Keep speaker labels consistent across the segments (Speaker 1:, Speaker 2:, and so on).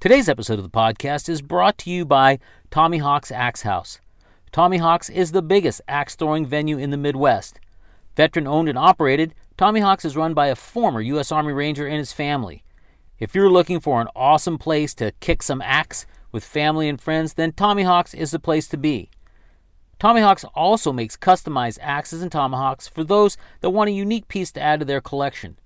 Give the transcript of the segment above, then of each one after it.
Speaker 1: Today's episode of the podcast is brought to you by Tommy Hawk's Axe House. Tommy Hawk's is the biggest axe throwing venue in the Midwest. Veteran owned and operated, Tommy Hawk's is run by a former U.S. Army Ranger and his family. If you're looking for an awesome place to kick some axe with family and friends, then Tommy Hawk's is the place to be. Tommy Hawk's also makes customized axes and tomahawks for those that want a unique piece to add to their collection.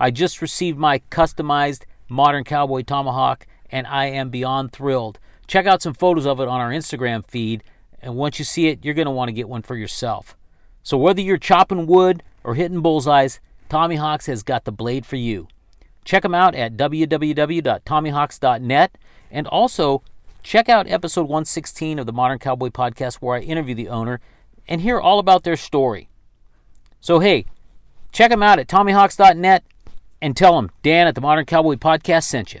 Speaker 1: I just received my customized modern cowboy tomahawk and I am beyond thrilled. Check out some photos of it on our Instagram feed, and once you see it, you're going to want to get one for yourself. So, whether you're chopping wood or hitting bullseyes, Tommy Hawks has got the blade for you. Check them out at www.tommyhawks.net and also check out episode 116 of the Modern Cowboy Podcast where I interview the owner and hear all about their story. So, hey, check them out at tommyhawks.net and tell them Dan at the Modern Cowboy Podcast sent you.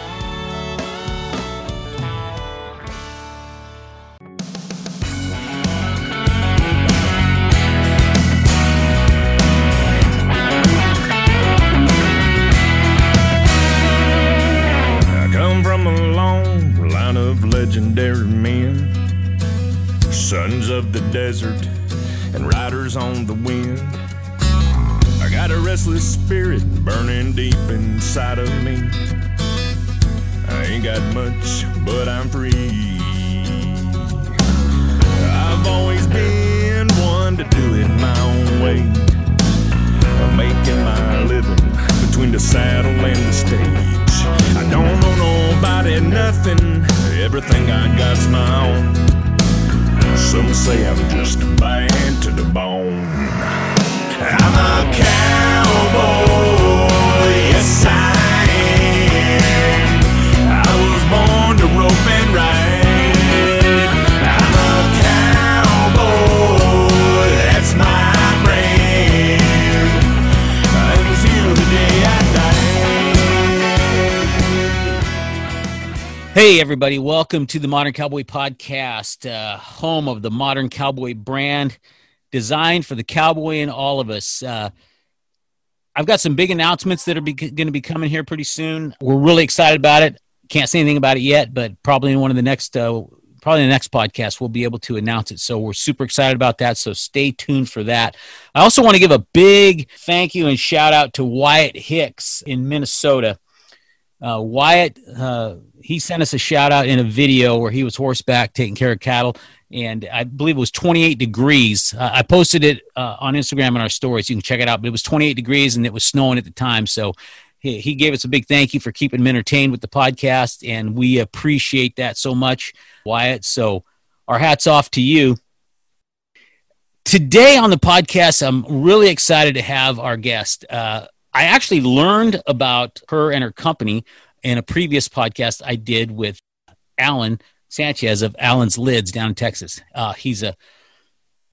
Speaker 2: Desert and riders on the wind. I got a restless spirit burning deep inside of me. I ain't got much, but I'm free. I've always been one to do it my own way. I'm making my living between the saddle and the stage. I don't owe nobody nothing. Everything I got's my own. Some say I'm just bad to the bone. I'm a cowboy, yes I am. I was born to rope and ride.
Speaker 1: Hey, everybody, welcome to the Modern Cowboy Podcast, uh, home of the Modern Cowboy brand, designed for the cowboy and all of us. Uh, I've got some big announcements that are going to be coming here pretty soon. We're really excited about it. Can't say anything about it yet, but probably in one of the next, uh, probably the next podcast, we'll be able to announce it. So we're super excited about that. So stay tuned for that. I also want to give a big thank you and shout out to Wyatt Hicks in Minnesota. Uh, Wyatt, uh, he sent us a shout out in a video where he was horseback taking care of cattle, and I believe it was 28 degrees. Uh, I posted it uh, on Instagram in our stories. You can check it out. But it was 28 degrees and it was snowing at the time. So he, he gave us a big thank you for keeping him entertained with the podcast, and we appreciate that so much, Wyatt. So our hats off to you. Today on the podcast, I'm really excited to have our guest. I actually learned about her and her company in a previous podcast I did with Alan Sanchez of Alan's Lids down in Texas. Uh, he's a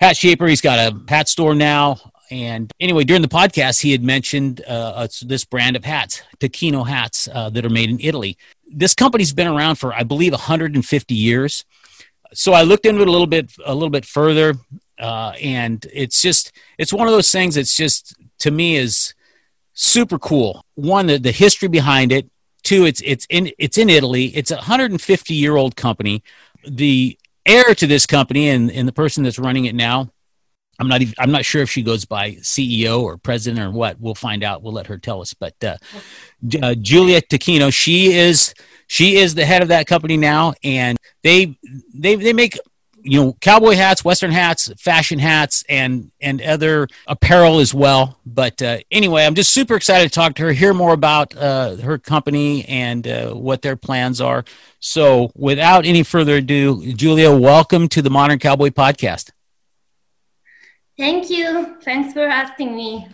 Speaker 1: hat shaper. He's got a hat store now. And anyway, during the podcast, he had mentioned uh, this brand of hats, Tacchino hats, uh, that are made in Italy. This company's been around for, I believe, 150 years. So I looked into it a little bit, a little bit further, uh, and it's just, it's one of those things that's just to me is super cool. One, the, the history behind it. Two, it's it's in it's in Italy. It's a 150 year old company. The heir to this company and, and the person that's running it now, I'm not even, I'm not sure if she goes by CEO or president or what. We'll find out. We'll let her tell us. But uh, uh, Julia Tacchino, she is she is the head of that company now, and they they they make you know cowboy hats western hats fashion hats and and other apparel as well but uh, anyway i'm just super excited to talk to her hear more about uh, her company and uh, what their plans are so without any further ado julia welcome to the modern cowboy podcast
Speaker 3: Thank you. Thanks for asking me.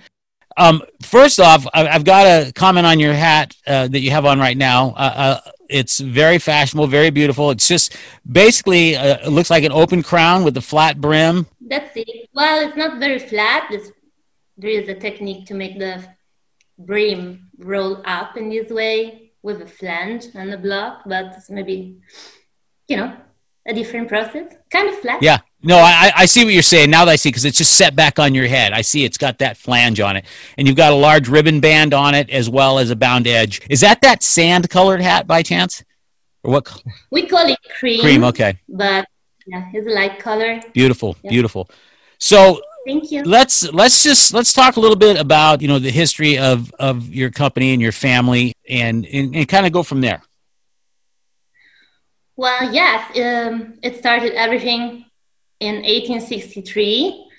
Speaker 1: um, first off i've got a comment on your hat uh, that you have on right now uh, uh, it's very fashionable very beautiful it's just basically uh, it looks like an open crown with a flat brim
Speaker 3: That's it. Well, it's not very flat. It's, there is a technique to make the brim roll up in this way with a flange and a block, but it's maybe, you know, a different process, kind of flat.
Speaker 1: Yeah. No, I, I see what you're saying now that I see because it's just set back on your head. I see it's got that flange on it, and you've got a large ribbon band on it as well as a bound edge. Is that that sand colored hat by chance, or what?
Speaker 3: We call it cream.
Speaker 1: Cream. Okay.
Speaker 3: But yeah, it's a light color.
Speaker 1: Beautiful.
Speaker 3: Yeah.
Speaker 1: Beautiful. So
Speaker 3: Thank you.
Speaker 1: let's let's just let's talk a little bit about you know the history of of your company and your family and and, and kind of go from there.
Speaker 3: Well, yes, um, it started everything in 1863,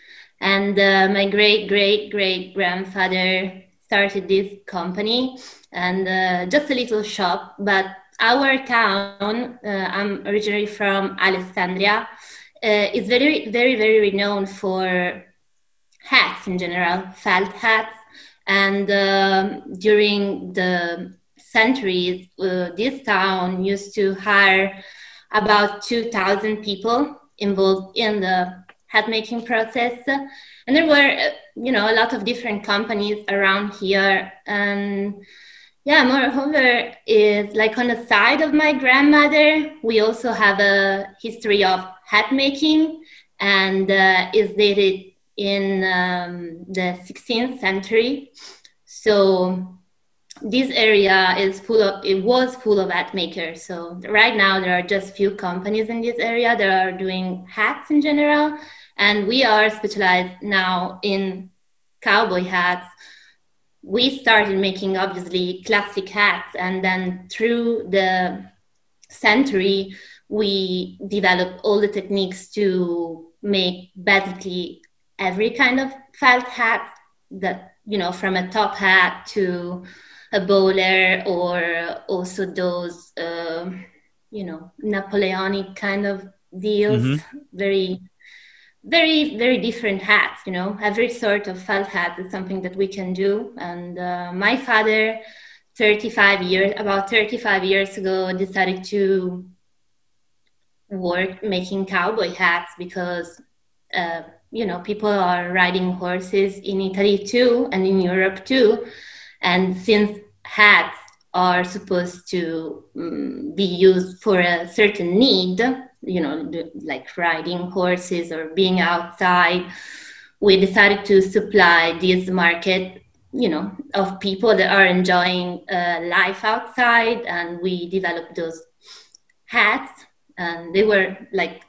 Speaker 3: and uh, my great great great grandfather started this company and uh, just a little shop. But our town, uh, I'm originally from Alessandria, uh, is very very very renowned for hats in general, felt hats, and um, during the centuries, uh, this town used to hire about 2,000 people involved in the hat making process. And there were, you know, a lot of different companies around here. And yeah, moreover, is like on the side of my grandmother, we also have a history of hat making and uh, is dated in um, the 16th century. So this area is full of it was full of hat makers. So right now there are just few companies in this area that are doing hats in general. And we are specialized now in cowboy hats. We started making obviously classic hats. And then through the century we developed all the techniques to make basically every kind of felt hat that you know from a top hat to a bowler or also those uh, you know napoleonic kind of deals.
Speaker 1: Mhm.
Speaker 3: very very very different hats you know. Every sort of felt hat is something that we can do. And uh, my father 35 years about 35 years ago decided to work making cowboy hats because uh, you know people are riding horses in italy too and in europe too and since hats are supposed to um, be used for a certain need you know like riding horses or being outside we decided to supply this market you know of people that are enjoying uh, life outside. And we developed those hats. And they were like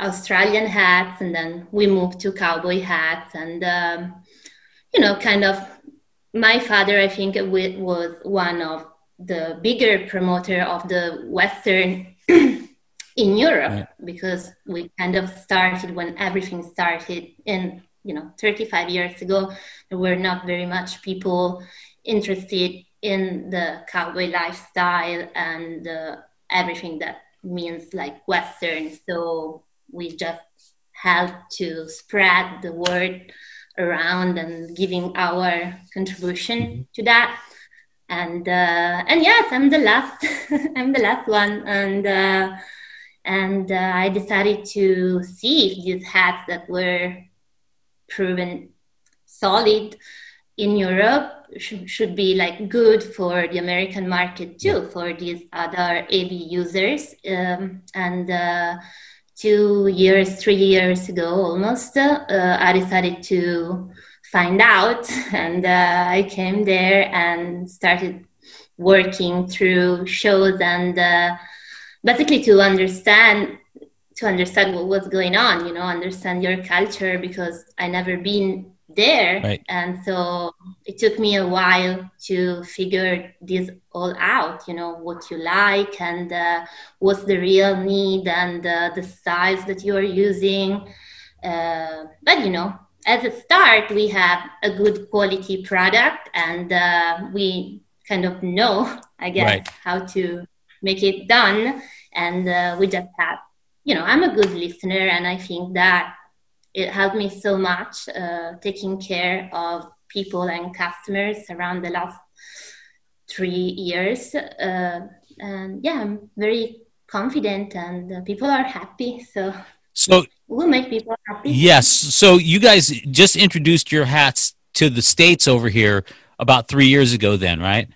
Speaker 3: australian hats. And then we moved to cowboy hats. And um, you know kind of my father i think was one of the bigger promoter of the western in europe
Speaker 1: Right.
Speaker 3: because we kind of started when everything started in you know 35 years ago there were not very much people interested in the cowboy lifestyle and uh, everything that means like western so we just helped to spread the word around and giving our contribution to that. And uh, and yes i'm the last i'm the last one. And uh, and uh, i decided to see if these hats that were proven solid in Europe should, should be like good for the American market too, for these other AV users. Um, and uh, two years, three years ago almost, uh, I decided to find out, and uh, I came there and started working through shows and uh, basically to understand to understand what was going on you know understand your culture because i never been there
Speaker 1: Right.
Speaker 3: and so it took me a while to figure this all out you know what you like and uh, what's the real need and uh, the styles that you are using uh, but you know as a start we have a good quality product and uh, we kind of know i guess
Speaker 1: Right.
Speaker 3: how to make it done and uh, we just have you know i'm a good listener and i think that it helped me so much uh, taking care of people and customers around the last three years uh, and yeah i'm very confident and uh, people are happy so
Speaker 1: So
Speaker 3: we'll make people happy
Speaker 1: yes, so you guys just introduced your hats to the states over here. about three years ago, then, right?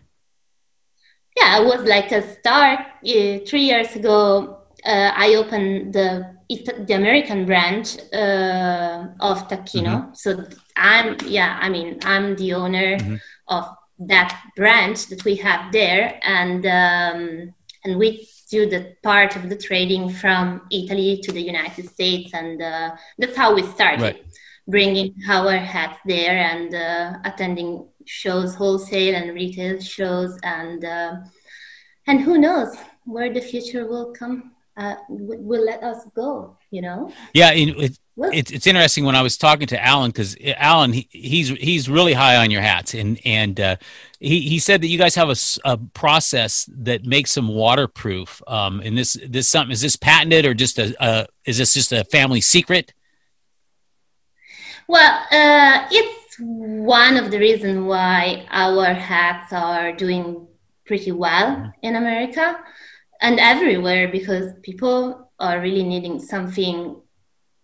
Speaker 3: Yeah, it was like a start. Uh, three years ago, uh, I opened the the American branch uh, of Tacchino. Mm-hmm. So I'm yeah, I mean I'm the owner mm-hmm. of that branch that we have there, and um, and we do the part of the trading from Italy to the United States, and uh, that's how we started. Right. Bringing our hats there and uh, attending shows, wholesale and retail shows, and uh, and who knows where the future will come uh, will let us go you know?
Speaker 1: Yeah it, it's, it's interesting when i was talking to alan because alan he, he's he's really high on your hats and and uh, he, he said that you guys have a, a process that makes them waterproof um, and this this something is this patented or just a, a is this just a family secret?
Speaker 3: Well uh, it's one of the reasons why our hats are doing pretty well mm-hmm. in america and everywhere because people are really needing something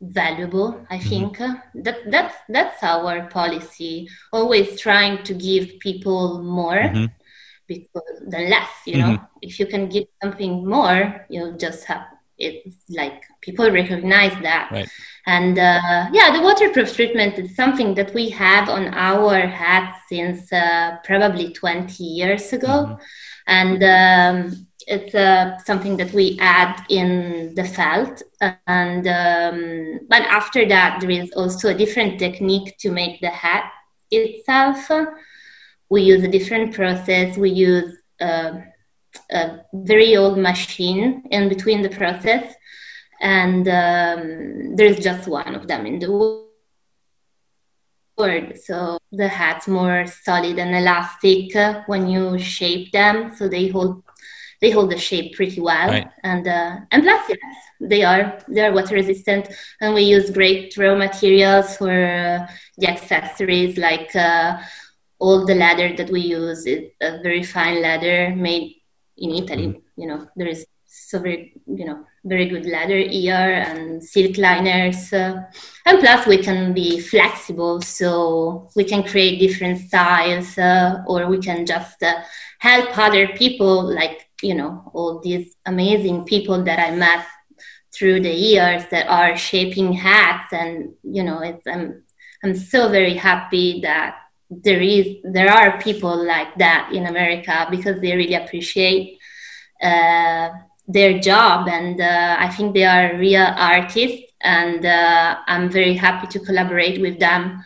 Speaker 3: valuable i mm-hmm. think mm-hmm. that that's that's our policy always trying to give people more mm-hmm. because the less you know mm-hmm. if you can give something more you'll just have it's like people recognize that
Speaker 1: right.
Speaker 3: and uh, yeah the waterproof treatment is something that we have on our hats since uh, probably 20 years ago mm-hmm. and um, it's uh, something that we add in the felt. And um, but after that there is also a different technique to make the hat itself. We use a different process. We use uh, a very old machine in between the process. And um, there's just one of them in the world. So the hat's more solid and elastic when you shape them. So they hold they hold the shape pretty well right. and uh, and plus yes they are they are water resistant and we use great raw materials for uh, the accessories like uh, all the leather that we use is a very fine leather made in italy mm-hmm. you know there is so very you know very good leather here and silk liners uh, and plus we can be flexible so we can create different styles uh, or we can just uh, help other people like you know all these amazing people that i met through the years that are shaping hats. And you know it's i'm i'm so very happy that there is there are people like that in america because they really appreciate uh, their job. And uh, i think they are real artists. And uh, i'm very happy to collaborate with them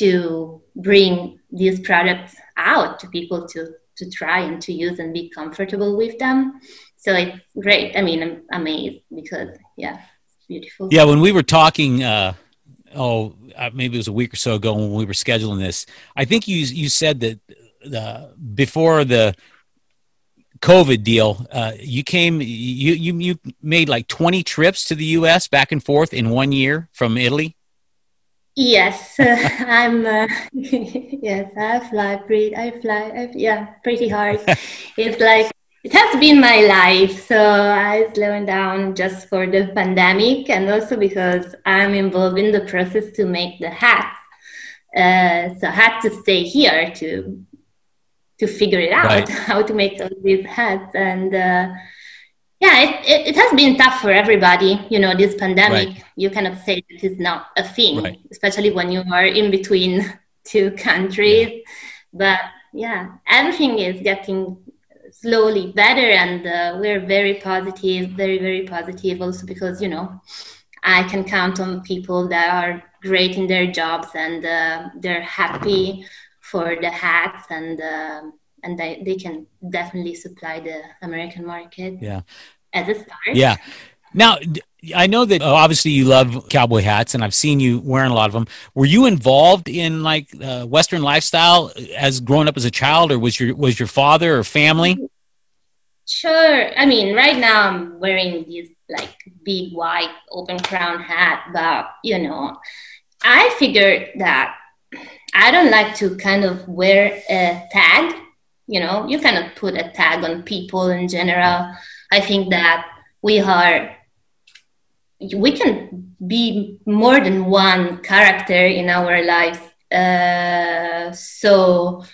Speaker 3: to bring these products out to people to to try and to use and be comfortable with them. So it's great. I mean, I'm amazed because yeah, it's beautiful.
Speaker 1: Yeah, when we were talking, uh, oh, uh, maybe it was a week or so ago when we were scheduling this. I think you you said that the before the COVID deal, uh, you came, you, you, you made like 20 trips to the U.S. back and forth in one year from Italy.
Speaker 3: Yes, uh, I'm. Uh, yes, I fly pretty. I fly. I, yeah, pretty hard. it's like it has been my life. So I slowed down just for the pandemic, and also because I'm involved in the process to make the hats. Uh, so I had to stay here to to figure it out right. how to make all these hats and uh, yeah it, it, it, has been tough for everybody you know this pandemic right. you cannot say it is not a thing right. especially when you are in between two countries but yeah everything is getting slowly better and uh, we're very positive very very positive also because you know i can count on people that are great in their jobs and uh, they're happy for the hats and uh, and they, they can definitely supply the American market.
Speaker 1: Yeah.
Speaker 3: As a start.
Speaker 1: Yeah. Now, I know that obviously you love cowboy hats, and I've seen you wearing a lot of them. Were you involved in like uh, Western lifestyle as growing up as a child, or was your was your father or family?
Speaker 3: Sure. I mean, right now I'm wearing this like big white open crown hat, but you know, I figured that I don't like to kind of wear a tag you know you cannot put a tag on people in general i think that we are we can be more than one character in our lives uh, so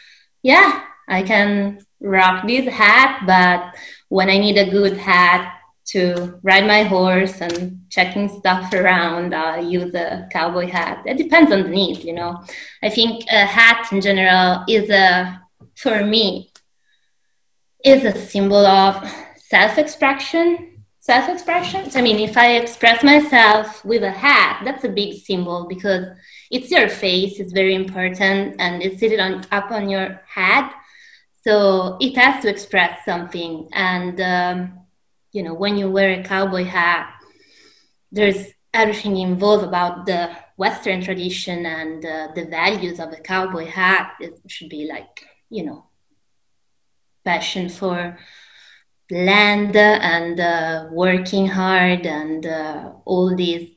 Speaker 3: yeah, I can rock this hat, but when I need a good hat to ride my horse and checking stuff around, I use a cowboy hat. It depends on the need, you know. I think a hat in general is a, for me, is a symbol of self-expression self-expression. I mean if i express myself with a hat that's a big symbol because it's your face it's very important and it's seated on up on your head so it has to express something. And um, you know when you wear a cowboy hat there's everything involved about the western tradition and uh, the values of a cowboy hat. It should be like you know passion for land and uh, working hard and uh, all these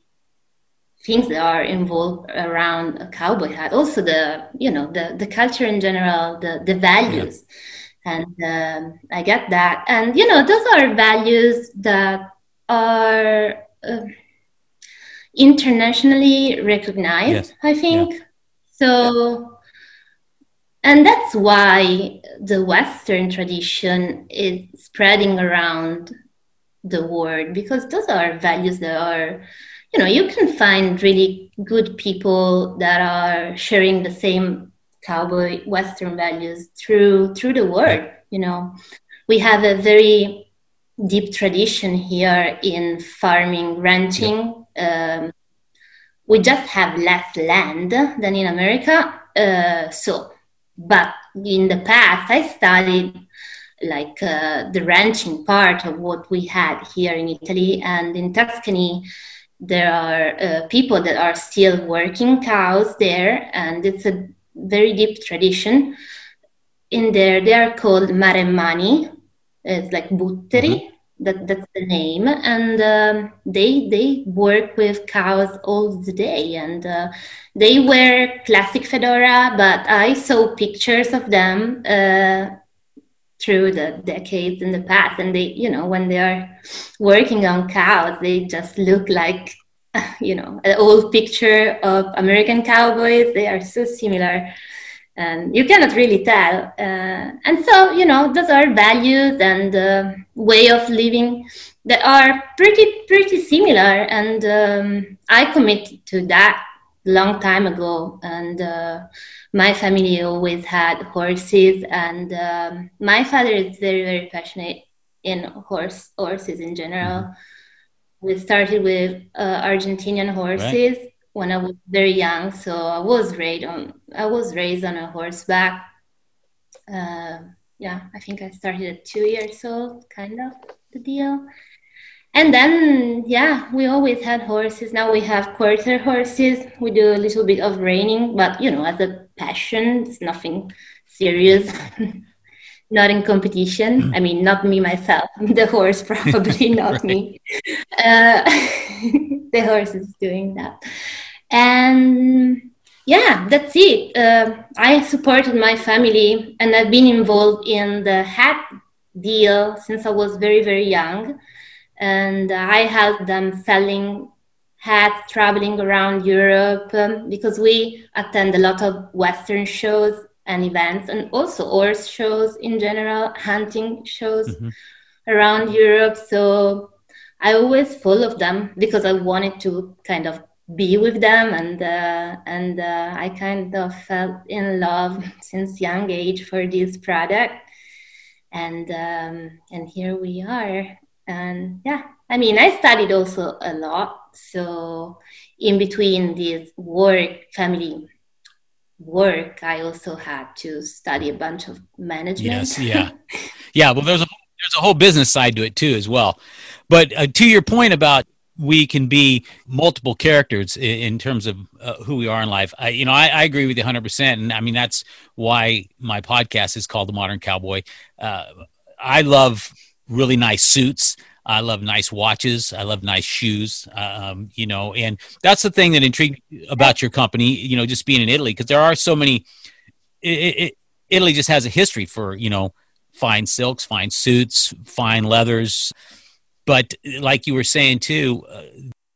Speaker 3: things that are involved around a cowboy hat also the you know the the culture in general the the values yeah. and um, i get that and you know those are values that are uh, internationally recognized yes. i think yeah. so and that's why the western tradition is spreading around the world because those are values that are you know you can find really good people that are sharing the same cowboy western values through through the world you know. We have a very deep tradition here in farming ranching. Um, we just have less land than in america uh, so but in the past, I studied like uh, the ranching part of what we had here in Italy and in Tuscany. There are uh, people that are still working cows there, and it's a very deep tradition. In there, they are called maremmani. It's like butteri. Mm-hmm that that's the name. And um, they they work with cows all the day. And uh, they wear classic fedora but i saw pictures of them uh, through the decades in the past. And they you know when they are working on cows they just look like you know an old picture of american cowboys. They are so similar and you cannot really tell. Uh, and so, you know, those are values and uh, way of living that are pretty, pretty similar. And um, I committed to that long time ago. And uh, my family always had horses, and um, my father is very, very passionate in horse horses in general. Mm-hmm. We started with uh, Argentinian horses. Right when I was very young. So I was raised on I was raised on a horseback. Uh, yeah, I think I started at two years old, kind of the deal. And then yeah, we always had horses. Now we have quarter horses. We do a little bit of reining, but you know, as a passion, it's nothing serious. not in competition. I mean, not me myself. The horse probably, not me. Uh, the horse is doing that and yeah that's it. Uh, i supported my family and i've been involved in the hat deal since i was very very young. And i helped them selling hats traveling around europe um, because we attend a lot of western shows and events and also horse shows in general hunting shows mm-hmm. around europe. So i always follow them because i wanted to kind of be with them and uh, and uh, I kind of felt in love since young age for this product. And um, and here we are. And yeah I mean I studied also a lot. So in between this work family work I also had to study a bunch of management.
Speaker 1: Yes yeah. Yeah well there's a there's a whole business side to it too as well. But uh, to your point about we can be multiple characters in, terms of uh, who we are in life. I, you know, I, I, agree with you 100%. And I mean, that's why my podcast is called The Modern Cowboy. Uh, I love really nice suits. I love nice watches. I love nice shoes. Um, you know, and that's the thing that intrigued about your company, you know, just being in Italy, because there are so many. It, it, Italy just has a history for, you know, fine silks, fine suits, fine leathers but like you were saying too, uh,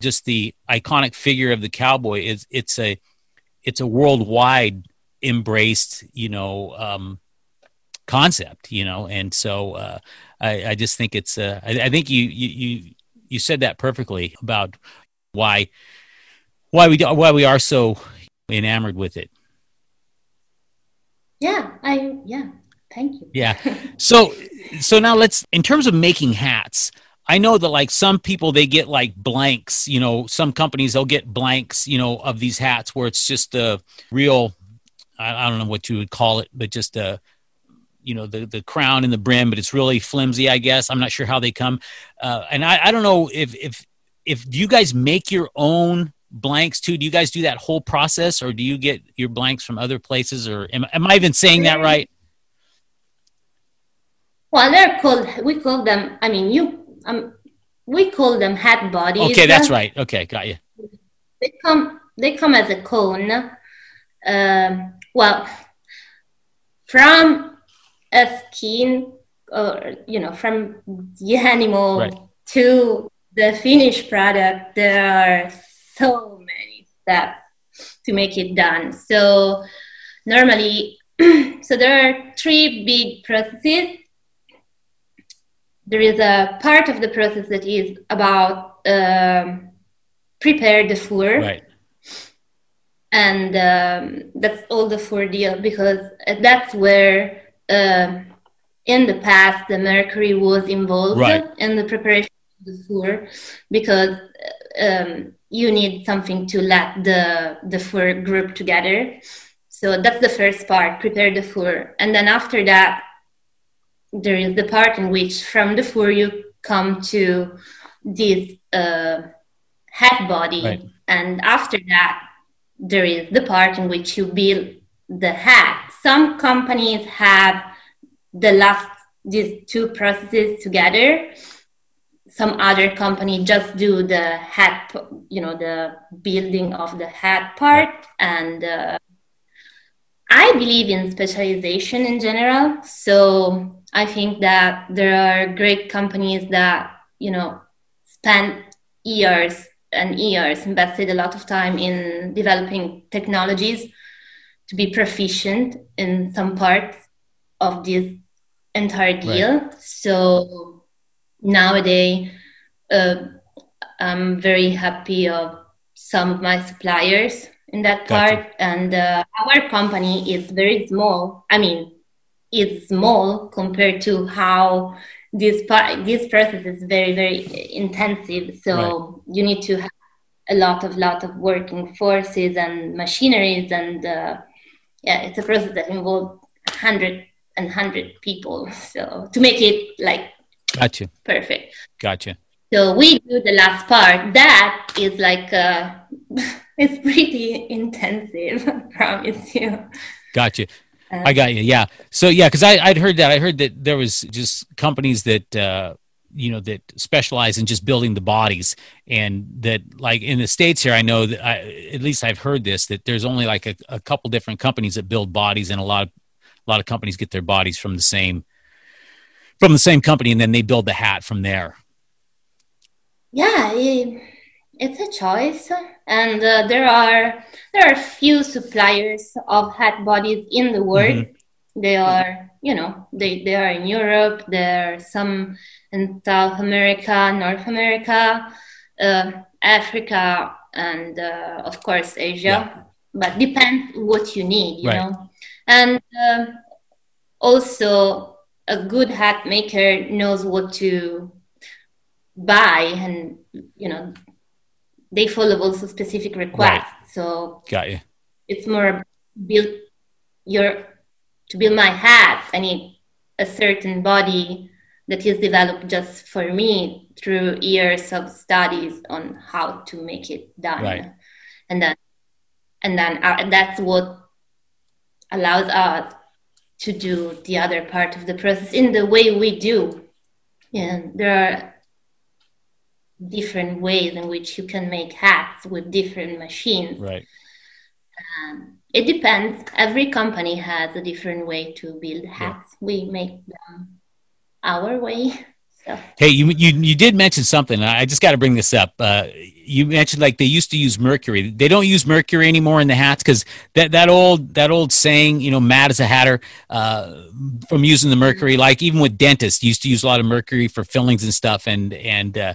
Speaker 1: just the iconic figure of the cowboy is it's a it's a worldwide embraced you know um, concept, you know. And so uh, I, I just think it's uh, I, I think you you you said that perfectly about why why we why we are so enamored with it.
Speaker 3: Yeah, I yeah. Thank you.
Speaker 1: Yeah. So so now let's in terms of making hats. I know that like some people they get like blanks, you know, some companies they'll get blanks, you know, of these hats where it's just a real I, I don't know what you would call it, but just a you know the the crown and the brim, but it's really flimsy. I guess I'm not sure how they come, uh, and I, I don't know if if if do you guys make your own blanks too? Do you guys do that whole process, or do you get your blanks from other places? Or am, am I even saying that right?
Speaker 3: Well, they're called. We call them. I mean, you. Um, we call them hat bodies.
Speaker 1: Okay, that's right. Okay, got you.
Speaker 3: They come. They come as a cone. Um, well, from a skin, or you know, from the animal
Speaker 1: Right.
Speaker 3: to the finished product, there are so many steps to make it done. So normally, so there are three big processes. There is a part of the process that is about um, prepare the fur
Speaker 1: Right.
Speaker 3: and um, that's all the fur deal because that's where um in the past the mercury was involved
Speaker 1: Right.
Speaker 3: in the preparation of the fur because um, you need something to let the the fur group together so that's the first part prepare the fur and then after that there is the part in which from the fur you come to this uh, head body
Speaker 1: Right.
Speaker 3: and after that there is the part in which you build the hat. Some companies have the last these two processes together. Some other company just do the hat, you know, the building of the hat part. And uh, I believe in specialization in general. So I think that there are great companies that, you know, spend years and years invested a lot of time in developing technologies to be proficient in some parts of this entire deal. So nowadays, uh, I'm very happy of some of my suppliers in that
Speaker 1: Gotcha.
Speaker 3: part, and uh, our company is very small. I mean, it's small compared to how this part this process is very very intensive so you need to have a lot of lot of working forces and machineries and uh, yeah it's a process that involves 100 and 100 people so to make it like
Speaker 1: Gotcha.
Speaker 3: perfect
Speaker 1: Gotcha.
Speaker 3: so we do the last part that is like uh, it's pretty intensive I promise you
Speaker 1: Gotcha. I got you. Yeah. So yeah, because I I'd heard that. I heard that there was just companies that uh, you know that specialize in just building the bodies, and that like in the states here, I know that I, at least I've heard this that there's only like a, a couple different companies that build bodies, and a lot of a lot of companies get their bodies from the same from the same company, and then they build the hat from there.
Speaker 3: yeah it, it's a choice and uh, there are there are few suppliers of hat bodies in the world they are you know they, they are in europe there are some in south america north america uh, africa and uh, of course asia
Speaker 1: Yeah.
Speaker 3: but depends what you need you
Speaker 1: Right.
Speaker 3: know and um also a good hat maker knows what to buy and you know they follow also specific requests so
Speaker 1: Got you.
Speaker 3: it's more build your to build my hat i need a certain body that is developed just for me through years of studies on how to make it done
Speaker 1: Right.
Speaker 3: and then and then uh, and that's what allows us to do the other part of the process in the way we do and there are different ways in which you can make hats with different machines
Speaker 1: Right.
Speaker 3: um, it depends. Every company has a different way to build hats. We make them our way. So.
Speaker 1: Hey, you you you did mention something. I just got to bring this up. Uh, you mentioned like they used to use mercury. They don't use mercury anymore in the hats because that that old that old saying, you know, mad as a hatter uh, from using the mercury. Like even with dentists, used to use a lot of mercury for fillings and stuff. And and uh,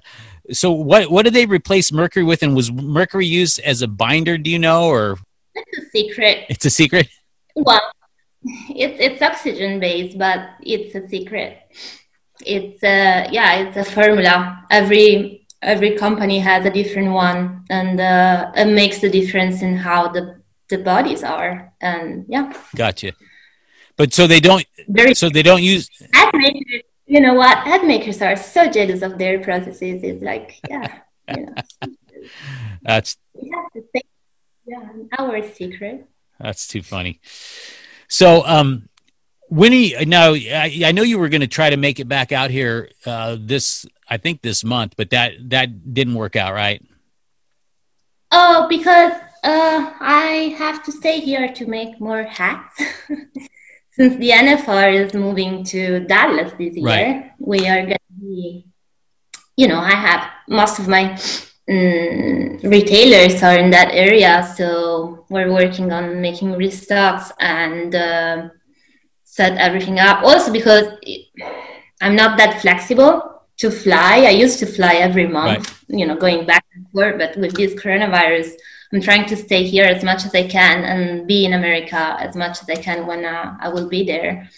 Speaker 1: so what what did they replace mercury with? And was mercury used as a binder? Do you know or?
Speaker 3: It's a secret.
Speaker 1: It's a secret.
Speaker 3: Well, it's it's oxygen based, but it's a secret. It's a yeah, it's a formula. Every every company has a different one, and uh, it makes the difference in how the the bodies are. And yeah,
Speaker 1: gotcha. But so they don't. Very so they don't use.
Speaker 3: You know what? Ad makers are so jealous of their processes. It's like yeah, you know.
Speaker 1: That's.
Speaker 3: yeah, our secret.
Speaker 1: That's too funny. So, um, Winnie, now I, I know you were going to try to make it back out here uh, this, I think this month, but that that didn't work out, right?
Speaker 3: Oh, because uh, I have to stay here to make more hats. Since the NFR is moving to Dallas this year, right. we are going to be, you know, I have most of my um, retailers are in that area, so we're working on making restocks and uh, set everything up. Also, because I'm not that flexible to fly. I used to fly every month, right. you know, going back and forth. But with this coronavirus, I'm trying to stay here as much as I can and be in America as much as I can when uh, I will be there.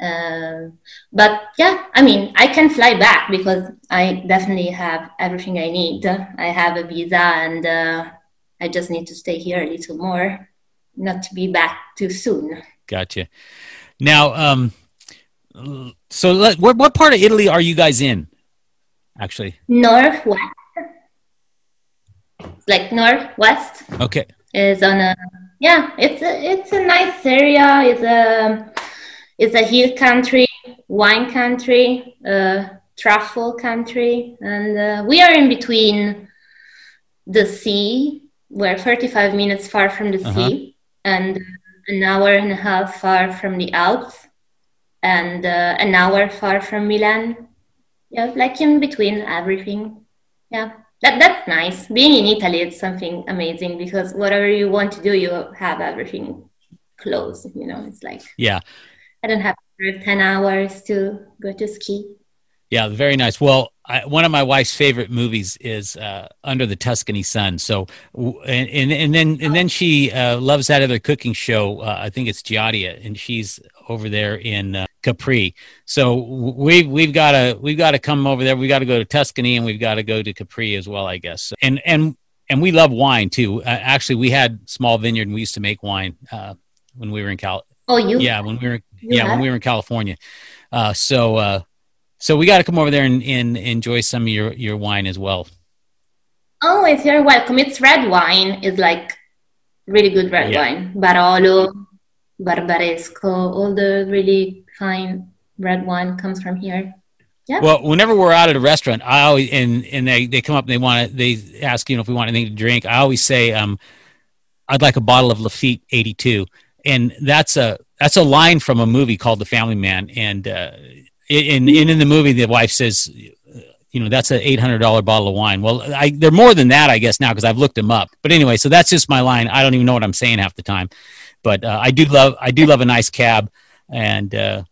Speaker 3: Uh, but yeah, I mean, I can fly back because I definitely have everything I need. I have a visa and uh, I just need to stay here a little more, not to be back too soon.
Speaker 1: Gotcha. Now, um, so let, what, what part of Italy are you guys in, actually?
Speaker 3: Northwest. Like northwest.
Speaker 1: Okay.
Speaker 3: Is on a yeah. It's a it's a nice area. It's a it's a hill country, wine country, uh, truffle country, and uh, we are in between the sea. We're 35 minutes far from the uh-huh. sea, and an hour and a half far from the Alps, and uh, an hour far from Milan. Yeah, like in between everything. Yeah, that that's nice. Being in Italy, it's something amazing because whatever you want to do, you have everything close. You know, it's like
Speaker 1: yeah
Speaker 3: I don't have to drive 10 hours to go to ski.
Speaker 1: Yeah, very nice. Well, I, one of my wife's favorite movies is uh, Under the Tuscany Sun. So, and, and, and then and then she uh, loves that other cooking show. Uh, I think it's Giada, and she's over there in uh, Capri. So we've we've got to we've got to come over there. We've got to go to Tuscany, and we've got to go to Capri as well, I guess. And and and we love wine too. Uh, actually, we had small vineyard, and we used to make wine uh, when we were in Cal.
Speaker 3: Oh, you?
Speaker 1: Yeah, when we were yeah, when we were in California. Uh, so uh, so we got to come over there and, and, enjoy some of your your wine as well.
Speaker 3: Always, you're welcome. It's red wine. It's like really good red yeah. wine. Barolo, Barbaresco, all the really fine red wine comes from here. Yeah.
Speaker 1: Well, whenever we're out at a restaurant, I always and and they, they come up and they want to they ask you know if we want anything to drink. I always say um, I'd like a bottle of Lafite eighty two, and that's a that's a line from a movie called The Family Man, and uh, in, in in the movie, the wife says, you know, that's an eight hundred dollar bottle of wine. Well, I, they're more than that, I guess now because I've looked them up. But anyway, so that's just my line. I don't even know what I'm saying half the time, but uh, I do love I do love a nice cab and uh,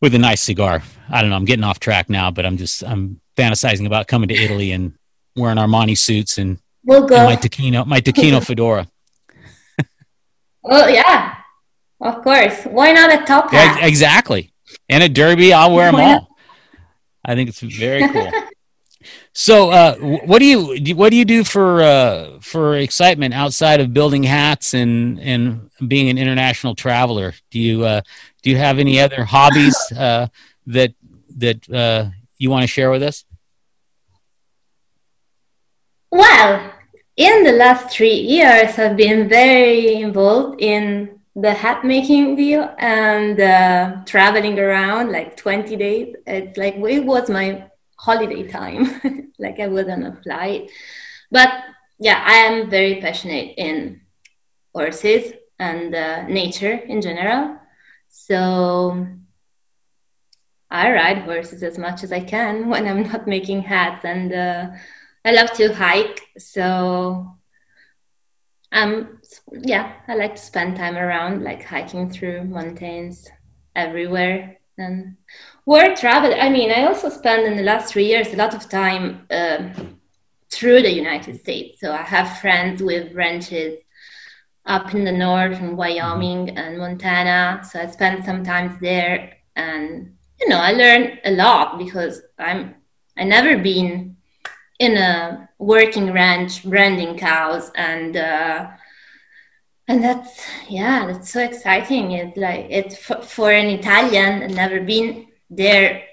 Speaker 1: with a nice cigar. I don't know. I'm getting off track now, but I'm just I'm fantasizing about coming to Italy and wearing Armani suits and,
Speaker 3: we'll
Speaker 1: and my Tacchino my Tacchino fedora.
Speaker 3: well, yeah, of course. Why not a top hat?
Speaker 1: Yeah, exactly. And a derby, I'll wear them all. I think it's very cool. so, uh, what do you what do you do for uh, for excitement outside of building hats and and being an international traveler? Do you uh, do you have any other hobbies uh, that that uh, you want to share with us?
Speaker 3: Well, in the last three years, I've been very involved in the hat making deal and uh, traveling around like 20 days it's like it was my holiday time like i would on a flight but yeah i am very passionate in horses and uh, nature in general so I ride horses as much as I can when I'm not making hats, and uh, I love to hike. So, um, yeah, I like to spend time around, like hiking through mountains everywhere. And where travel, I mean, I also spent in the last three years a lot of time uh, through the United States. So I have friends with ranches up in the north in Wyoming and Montana. So I spent some time there and you know, I learned a lot because I'm I never been in a working ranch branding cows and uh, and that's yeah that's so exciting it's like it's for, for an italian and never been there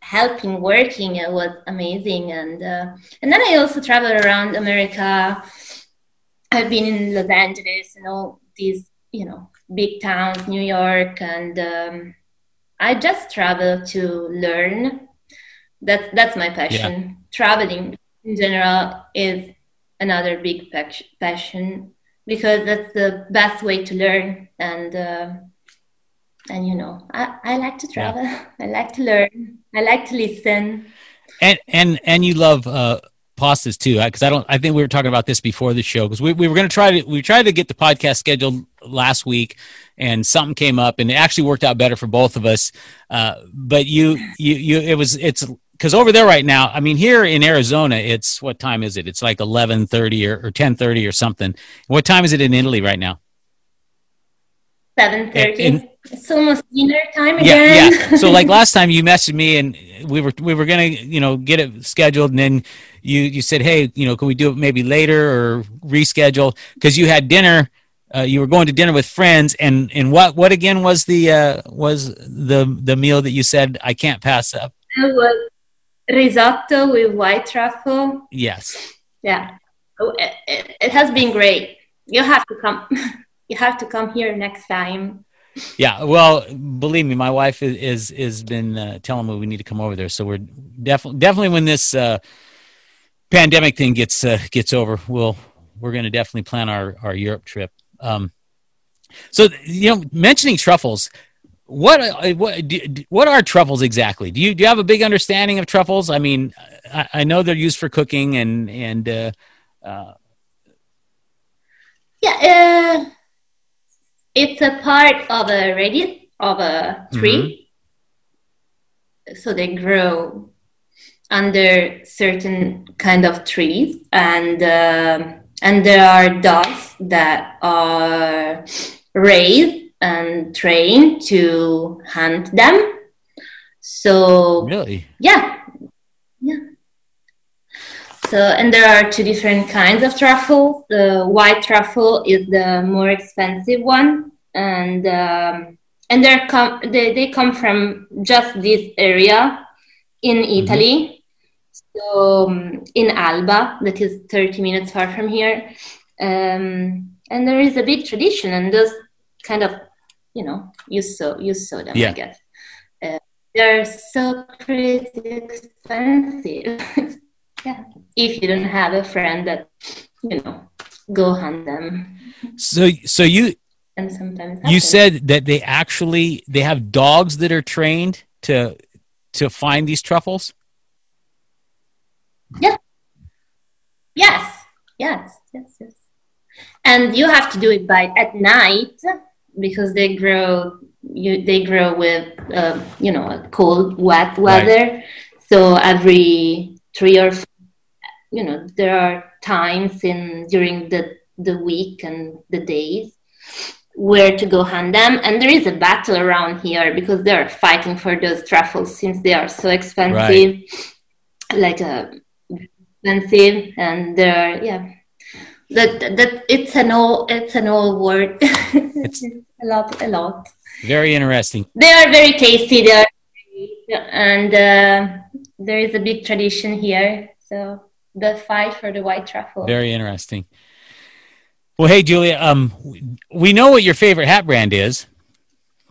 Speaker 3: helping working it was amazing. And uh, and then i also traveled around america. I've been in los angeles and all these you know big towns new york. And um, i just travel to learn. That's that's my passion. Yeah. traveling in general is another big passion because that's the best way to learn. And uh, and you know I, I like to travel yeah. i like to learn i like to listen
Speaker 1: and and and you love uh pastas too because i don't i think we were talking about this before the show because we, we were going to try to we tried to get the podcast scheduled last week and something came up and it actually worked out better for both of us uh, but you you you it was it's because over there right now, I mean, here in Arizona, it's what time is it? It's like eleven thirty or, or ten thirty or something. What time is it in Italy right now?
Speaker 3: Seven thirty. It's almost dinner time again.
Speaker 1: Yeah, yeah. So like last time, you messaged me and we were we were gonna you know get it scheduled, and then you you said, hey, you know, can we do it maybe later or reschedule because you had dinner. Uh, you were going to dinner with friends, and and what what again was the uh, was the the meal that you said I can't pass up?
Speaker 3: It was risotto with white truffle.
Speaker 1: Yes.
Speaker 3: Yeah. Oh, it, it, it has been great. You'll have to come. you have to come here next time.
Speaker 1: Yeah, well, believe me, my wife is is, is been uh, telling me we need to come over there. So we're definitely definitely when this uh, pandemic thing gets uh, gets over, we'll we're going to definitely plan our our Europe trip. Um, so you know, mentioning truffles, what uh, what what are truffles exactly? Do you do you have a big understanding of truffles? I mean, I, I know they're used for cooking and and uh, uh,
Speaker 3: yeah, uh, it's a part of a radius of a tree, mm-hmm. so they grow under certain kind of trees, and uh, and there are dogs that are raised and trained to hunt them. So
Speaker 1: really,
Speaker 3: yeah, yeah. So and there are two different kinds of truffles. The white truffle is the more expensive one, and um, and they're com- they, they come from just this area in mm-hmm. Italy. Mm-hmm. So um, in Alba, that is 30 minutes far from here. Um, and there is a big tradition, and those kind of you know you saw you saw them yeah. i guess uh, they're so pretty expensive yeah. If you don't have a friend that you know go hunt them.
Speaker 1: So so you
Speaker 3: and sometimes
Speaker 1: you said that they actually they have dogs that are trained to to find these truffles?
Speaker 3: Yeah. Yes. Yes. Yes yes. And you have to do it by at night because they grow you, they grow with uh, you know cold wet weather. Right. so every three or four, you know there are times in during the the week and the days where to go hunt them and there is a battle around here because they're fighting for those truffles since they are so expensive right. like uh, expensive and they're yeah that that it's an old it's an old word. It's a lot, a lot.
Speaker 1: Very interesting.
Speaker 3: They are very tasty. They are, and uh, there is a big tradition here. So the fight for the white truffle.
Speaker 1: Very interesting. Well, hey Julia, um, we know what your favorite hat brand is,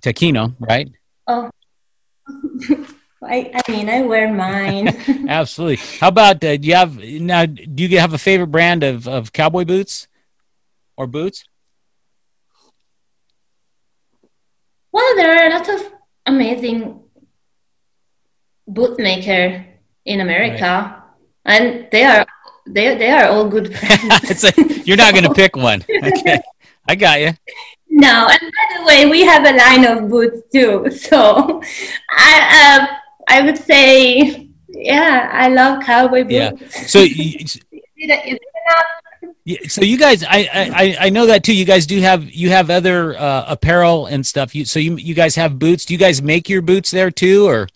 Speaker 1: Tacchino, right?
Speaker 3: Oh. I, I mean, I wear mine.
Speaker 1: Absolutely. How about uh, do you have now? Do you have a favorite brand of of cowboy boots or boots?
Speaker 3: Well, there are a lot of amazing bootmaker in America, right. And they are they they are all good friends.
Speaker 1: a, you're not going to pick one. Okay, I got you.
Speaker 3: No, and by the way, we have a line of boots too. So, I uh, I would say, yeah, I love cowboy boots.
Speaker 1: Yeah. So, you, yeah, so you guys, I, I I know that too. You guys do have you have other uh, apparel and stuff. You so you you guys have boots. Do you guys make your boots there too, or?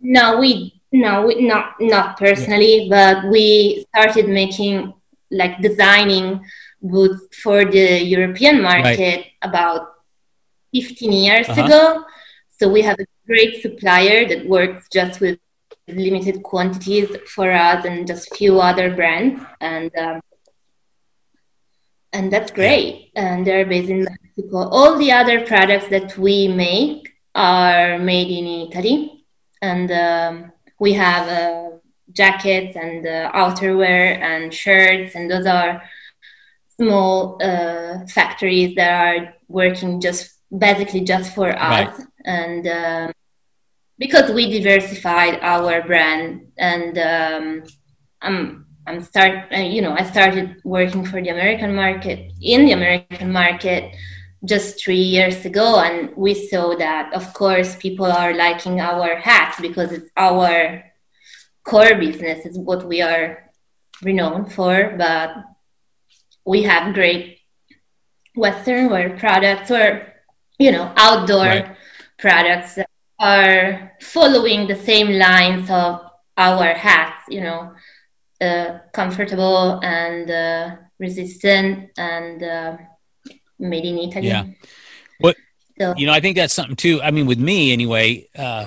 Speaker 3: No, we no, we, not not personally, yeah. but we started making like designing boots for the European market right. about 15 years uh-huh. ago. So we have a great supplier that works just with limited quantities for us and just few other brands, and um, and that's great. And they're based in Mexico. All the other products that we make are made in Italy, and um, we have uh, jackets and uh, outerwear and shirts, and those are small uh, factories that are working just basically just for us right. and um, because we diversified our brand and um, i'm i'm start uh, you know i started working for the american market in the american market just three years ago and we saw that of course people are liking our hats because it's our core business is what we are renowned for but we have great Western wear products or, you know, outdoor right. products that are following the same lines of our hats, you know, uh, comfortable and uh, resistant and uh, made in Italy.
Speaker 1: Yeah. What, so, you know, I think that's something too. I mean, with me anyway, uh,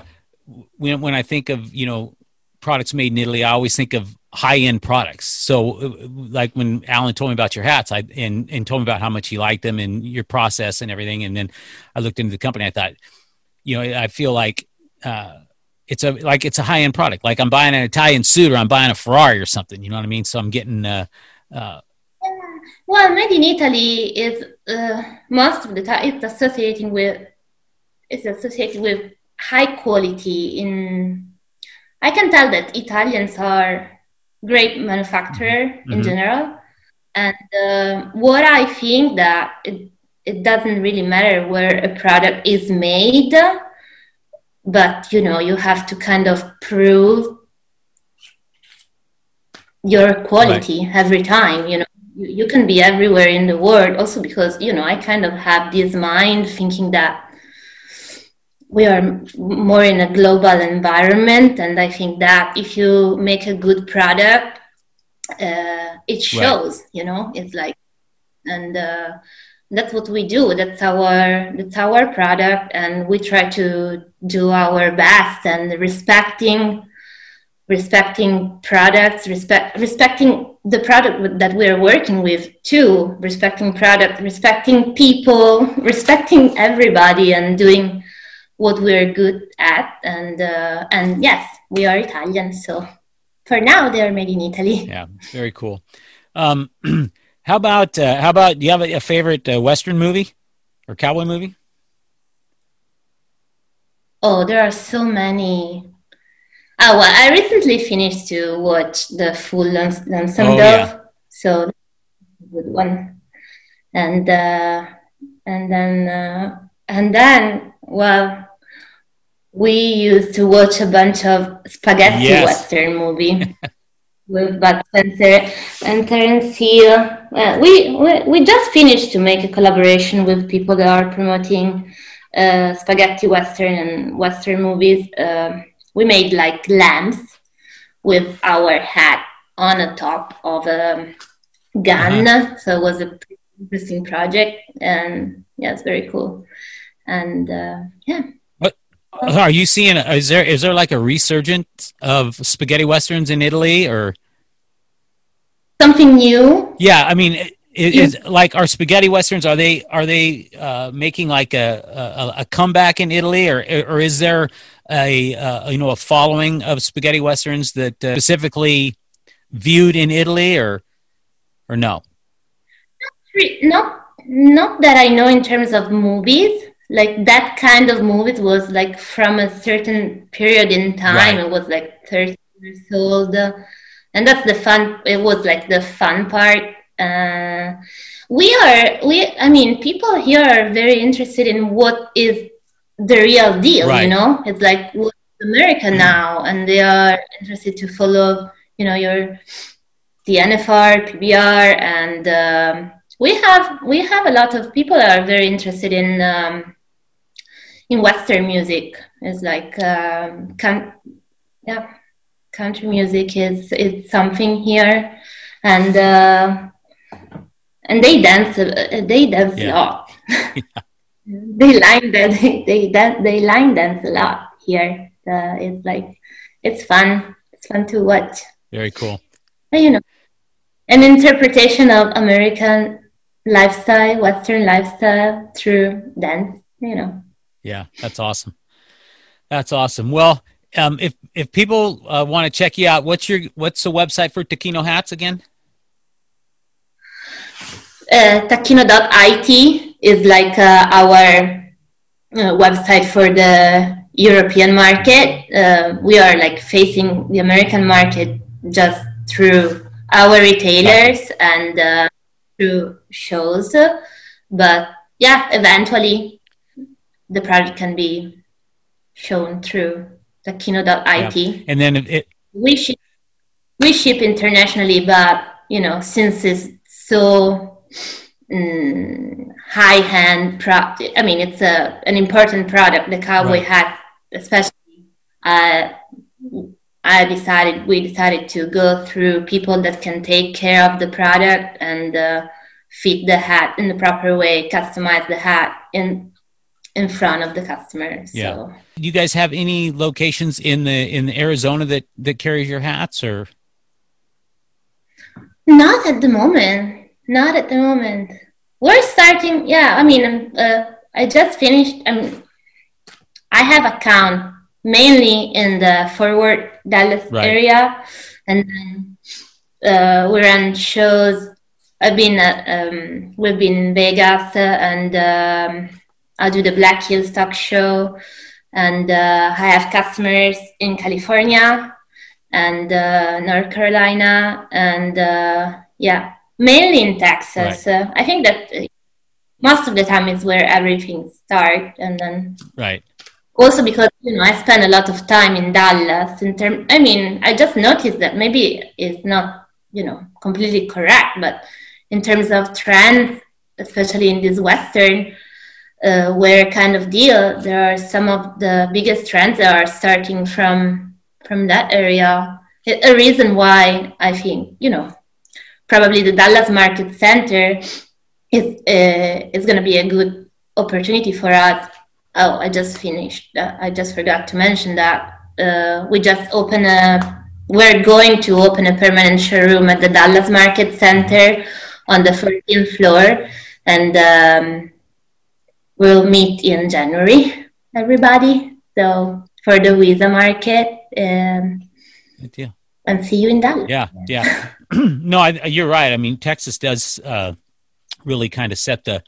Speaker 1: when, when I think of, you know, products made in Italy, I always think of high end products. So, uh, like when Alan told me about your hats, I and and told me about how much he liked them and your process and everything, and then I looked into the company. I thought, you know, I feel like uh, it's a like it's a high end product. Like I'm buying an Italian suit or I'm buying a Ferrari or something. You know what I mean? So I'm getting. Uh, uh,
Speaker 3: well, made in Italy is uh, most of the time it's associating with it's associated with high quality. In I can tell that Italians are great manufacturer mm-hmm. in general. And uh, what I think that it, it doesn't really matter where a product is made, but you know you have to kind of prove your quality right. every time. You know you, you can be everywhere in the world. Also because you know I kind of have this mind thinking that we are more in a global environment and i think that if you make a good product uh, it shows right. you know it's like and uh, that's what we do that's our that's our product and we try to do our best and respecting respecting products respect respecting the product that we're working with too respecting product respecting people respecting everybody and doing what we're good at. And uh, and yes we are italian so for now they're made in italy.
Speaker 1: Yeah very cool. Um, how about uh, how about do you have a, a favorite uh, western movie or cowboy movie?
Speaker 3: Oh there are so many oh well i recently finished to watch the full lonesome oh, dove yeah. so good one and uh, and then uh, and then well we used to watch a bunch of spaghetti yes. western movie with Bud Spencer and Terence Hill. Uh, we, we we just finished to make a collaboration with people that are promoting uh, spaghetti western and western movies. Uh, we made like lamps with our hat on the top of a gun. Uh-huh. So it was a interesting project, and yeah, it's very cool. And uh, yeah.
Speaker 1: Are you seeing? Is there is there like a resurgence of spaghetti westerns in Italy or
Speaker 3: something new?
Speaker 1: Yeah, I mean, is, like our spaghetti westerns? Are they are they uh, making like a, a, a comeback in Italy, or or is there a uh, you know a following of spaghetti westerns that uh, specifically viewed in Italy, or or no?
Speaker 3: Not not that I know in terms of movies like that kind of movies was like from a certain period in time.
Speaker 1: Right.
Speaker 3: It was like 30 years old. And that's the fun, it was like the fun part. Uh, we are, we, I mean, people here are very interested in what is the real deal,
Speaker 1: Right.
Speaker 3: you know? It's like, America now? And they are interested to follow, you know, your, the NFR, PBR, and um, we have we have a lot of people that are very interested in um, in Western music. It's like um, can, yeah, country music is is something here, and uh, and they dance uh, they dance
Speaker 1: Yeah.
Speaker 3: a lot. they line dance they they, they line dance a lot here. Uh, it's like it's fun. It's fun to watch.
Speaker 1: Very cool.
Speaker 3: But, you know, an interpretation of American lifestyle, Western lifestyle through dance. You know.
Speaker 1: Yeah, that's awesome. That's awesome. Well, um, if if people uh, want to check you out, what's your what's the website for Tacchino hats again?
Speaker 3: uh, Tacchino.it is like uh, our uh, website for the European market. Uh, we are like facing the American market just through our retailers and uh, through shows. But yeah, eventually the product can be shown through Tacchino.it
Speaker 1: And then it, it
Speaker 3: we ship we ship internationally but you know since it's so mm, high hand product i mean it's a an important product the cowboy
Speaker 1: Right.
Speaker 3: hat especially uh, i decided we decided to go through people that can take care of the product and uh, fit the hat in the proper way customize the hat in in front of the customer so
Speaker 1: Yeah. do you guys have any locations in the in Arizona that that carries your hats or
Speaker 3: Not at the moment. Not at the moment. We're starting. Yeah, I mean, um, uh, I just finished. Um, I have account mainly in the Fort Worth Dallas
Speaker 1: Right.
Speaker 3: area, and then uh, we're on shows. I've been. Uh, um, we've been in Vegas, uh, and um, I do the Black Hills Stock Show, and uh, I have customers in California and uh, North Carolina, and uh, yeah, mainly in Texas. Uh, I think that uh, most of the time is where everything starts, and then
Speaker 1: right?
Speaker 3: also because you know I spend a lot of time in Dallas. In term, I mean, I just noticed that maybe it's not you know completely correct, but in terms of trends, especially in this Western. Uh, where kind of deal there are some of the biggest trends that are starting from from that area. A reason why I think you know probably the Dallas Market Center is uh, is going to be a good opportunity for us. Oh, I just finished. Uh, I just forgot to mention that uh, we just opened a. We're going to open a permanent showroom at the Dallas Market Center on the 14th floor, and um, we'll meet in January. Everybody, so for the Visa Market, um,
Speaker 1: deal.
Speaker 3: and see you in Dallas.
Speaker 1: Yeah, yeah. no, I, you're right. I mean, Texas does uh, really kind of set the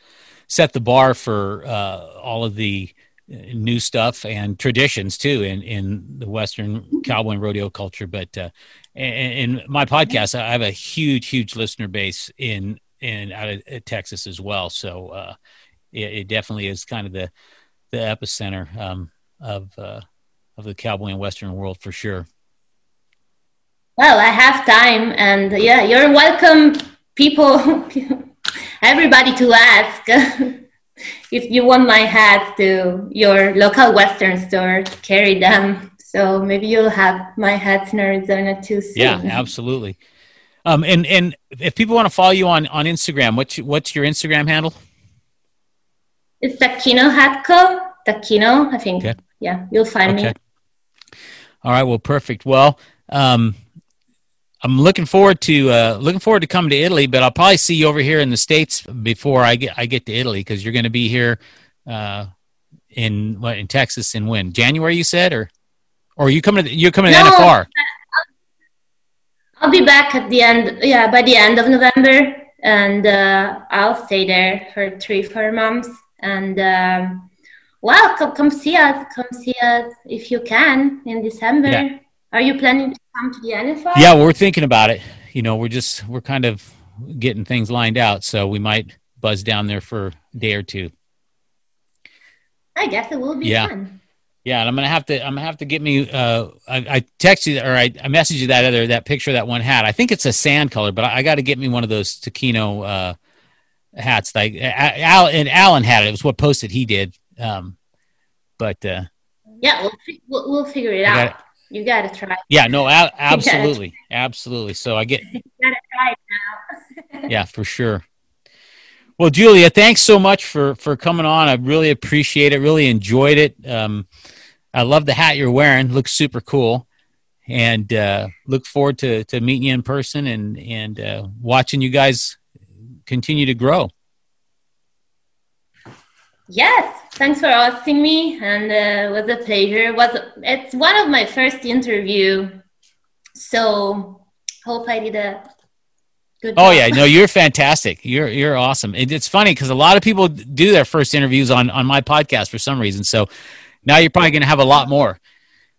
Speaker 1: set the bar for uh, all of the uh, new stuff and traditions too in in the Western cowboy and rodeo culture. But uh, in, in my podcast, I have a huge, huge listener base in in out of uh, Texas as well. So uh, it, it definitely is kind of the the epicenter um, of uh, of the cowboy and Western world for sure.
Speaker 3: Well, I have time, and yeah, you're welcome, people, everybody, to ask if you want my hats to your local Western store. Carry them, so maybe you'll have my hats in Arizona too soon.
Speaker 1: Yeah, absolutely. Um, and and if people want to follow you on on Instagram, what's what's your Instagram handle?
Speaker 3: It's Tacchino Hatco. Tacchino, I think.
Speaker 1: Okay.
Speaker 3: Yeah, you'll find
Speaker 1: Okay.
Speaker 3: me.
Speaker 1: All right. Well, perfect. Well, um, I'm looking forward to uh, looking forward to coming to Italy, but I'll probably see you over here in the states before I get I get to Italy because you're going to be here uh, in what in Texas in when January you said or or are you coming to you're coming to
Speaker 3: No.
Speaker 1: NFR?
Speaker 3: I'll be back at the end. Yeah, by the end of November, and uh, I'll stay there for three, four months, and um, Well, come, come see us. Come see us if you can in December.
Speaker 1: Yeah.
Speaker 3: Are you planning to come to the NFR?
Speaker 1: Yeah, we're thinking about it. You know, we're just we're kind of getting things lined out, so we might buzz down there for a day or two.
Speaker 3: I guess it will be
Speaker 1: Yeah.
Speaker 3: fun.
Speaker 1: Yeah, and I'm gonna have to I'm gonna have to get me. Uh, I, I text you or I, I messaged you that other that picture that one hat. I think it's a sand color, but I, I got to get me one of those Tacchino uh, hats. Like Al and Alan had it. It was what posted he did. Um, but uh,
Speaker 3: Yeah, we'll, we'll, we'll figure it
Speaker 1: I
Speaker 3: out.
Speaker 1: it.
Speaker 3: You gotta try.
Speaker 1: yeah, no, a- absolutely, absolutely. So I get
Speaker 3: You gotta try it now.
Speaker 1: yeah for sure. Well, Julia, thanks so much for for coming on. I really appreciate it. Really enjoyed it. Um, I love the hat you're wearing. Looks super cool, and uh, look forward to to meeting you in person and and uh, watching you guys continue to grow.
Speaker 3: Yes, thanks for asking me, and uh, it was a pleasure. It was it's one of my first interview, so hope I did a good.
Speaker 1: Oh yeah, no, you're fantastic. You're you're awesome. It, it's funny because a lot of people do their first interviews on on my podcast for some reason. So now you're probably going to have a lot more.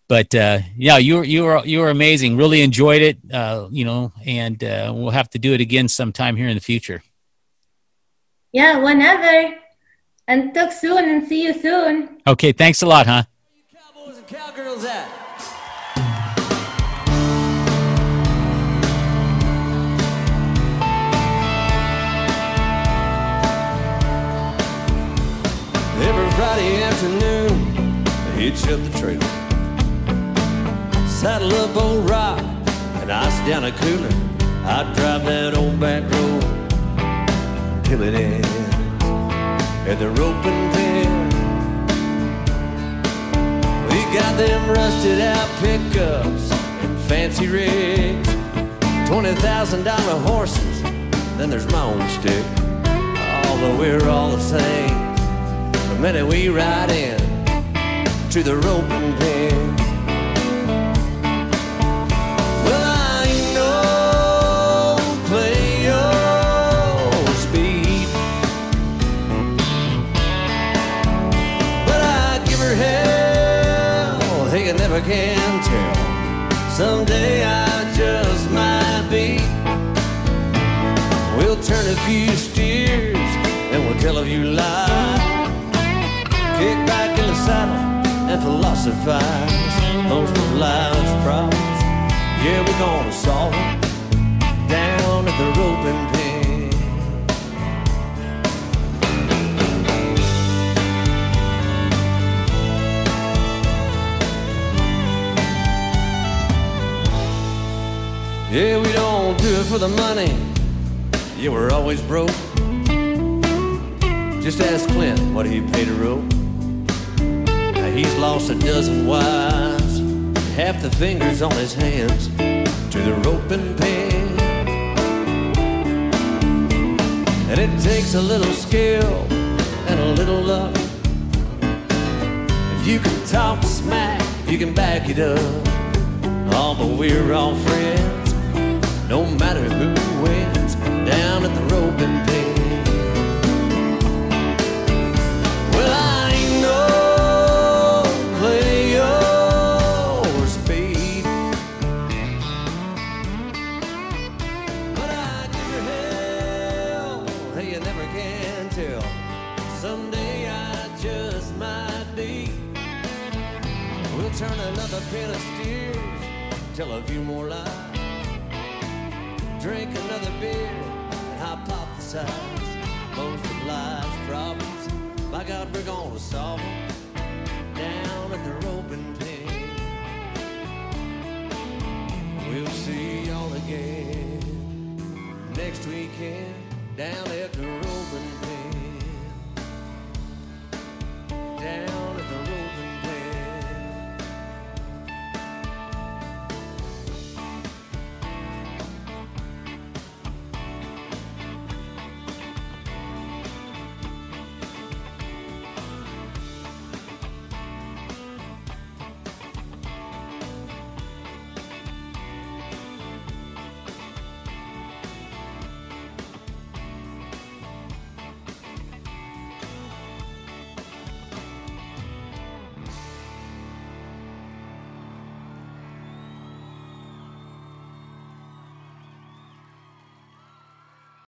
Speaker 1: But uh, yeah, you were you were you were amazing. Really enjoyed it. Uh, you know, and uh, we'll have to do it again sometime here in the future.
Speaker 3: Yeah, whenever. And talk soon and see you soon.
Speaker 1: Okay, thanks a lot, huh?
Speaker 4: Cowboys and cowgirls at? Every Friday afternoon, I hitch up the trailer. Saddle up old rock and ice down a cooler. I drive that old back road until it ends at the roping pen. We got them rusted out pickups and fancy rigs. Twenty thousand dollar horses, then there's my own stick. Although we're all the same, the minute we ride in to the roping pen. Can tell. Someday I just might be. We'll turn a few steers and we'll tell a few lies. Kick back in the saddle and philosophize. Most of life's problems, yeah, we're gonna solve them down at the roping Yeah, we don't do it for the money. Yeah, we're always broke. Just ask Clint what he paid a rope. Now he's lost a dozen wives, half the fingers on his hands to the roping pen. And it takes a little skill and a little luck. If you can talk smack, you can back it up. Oh, but we're all friends, a few more lies. Drink another beer and hypothesize. Most of life's problems, by God, we're gonna solve them down at the roping pen. We'll see y'all again next weekend down at the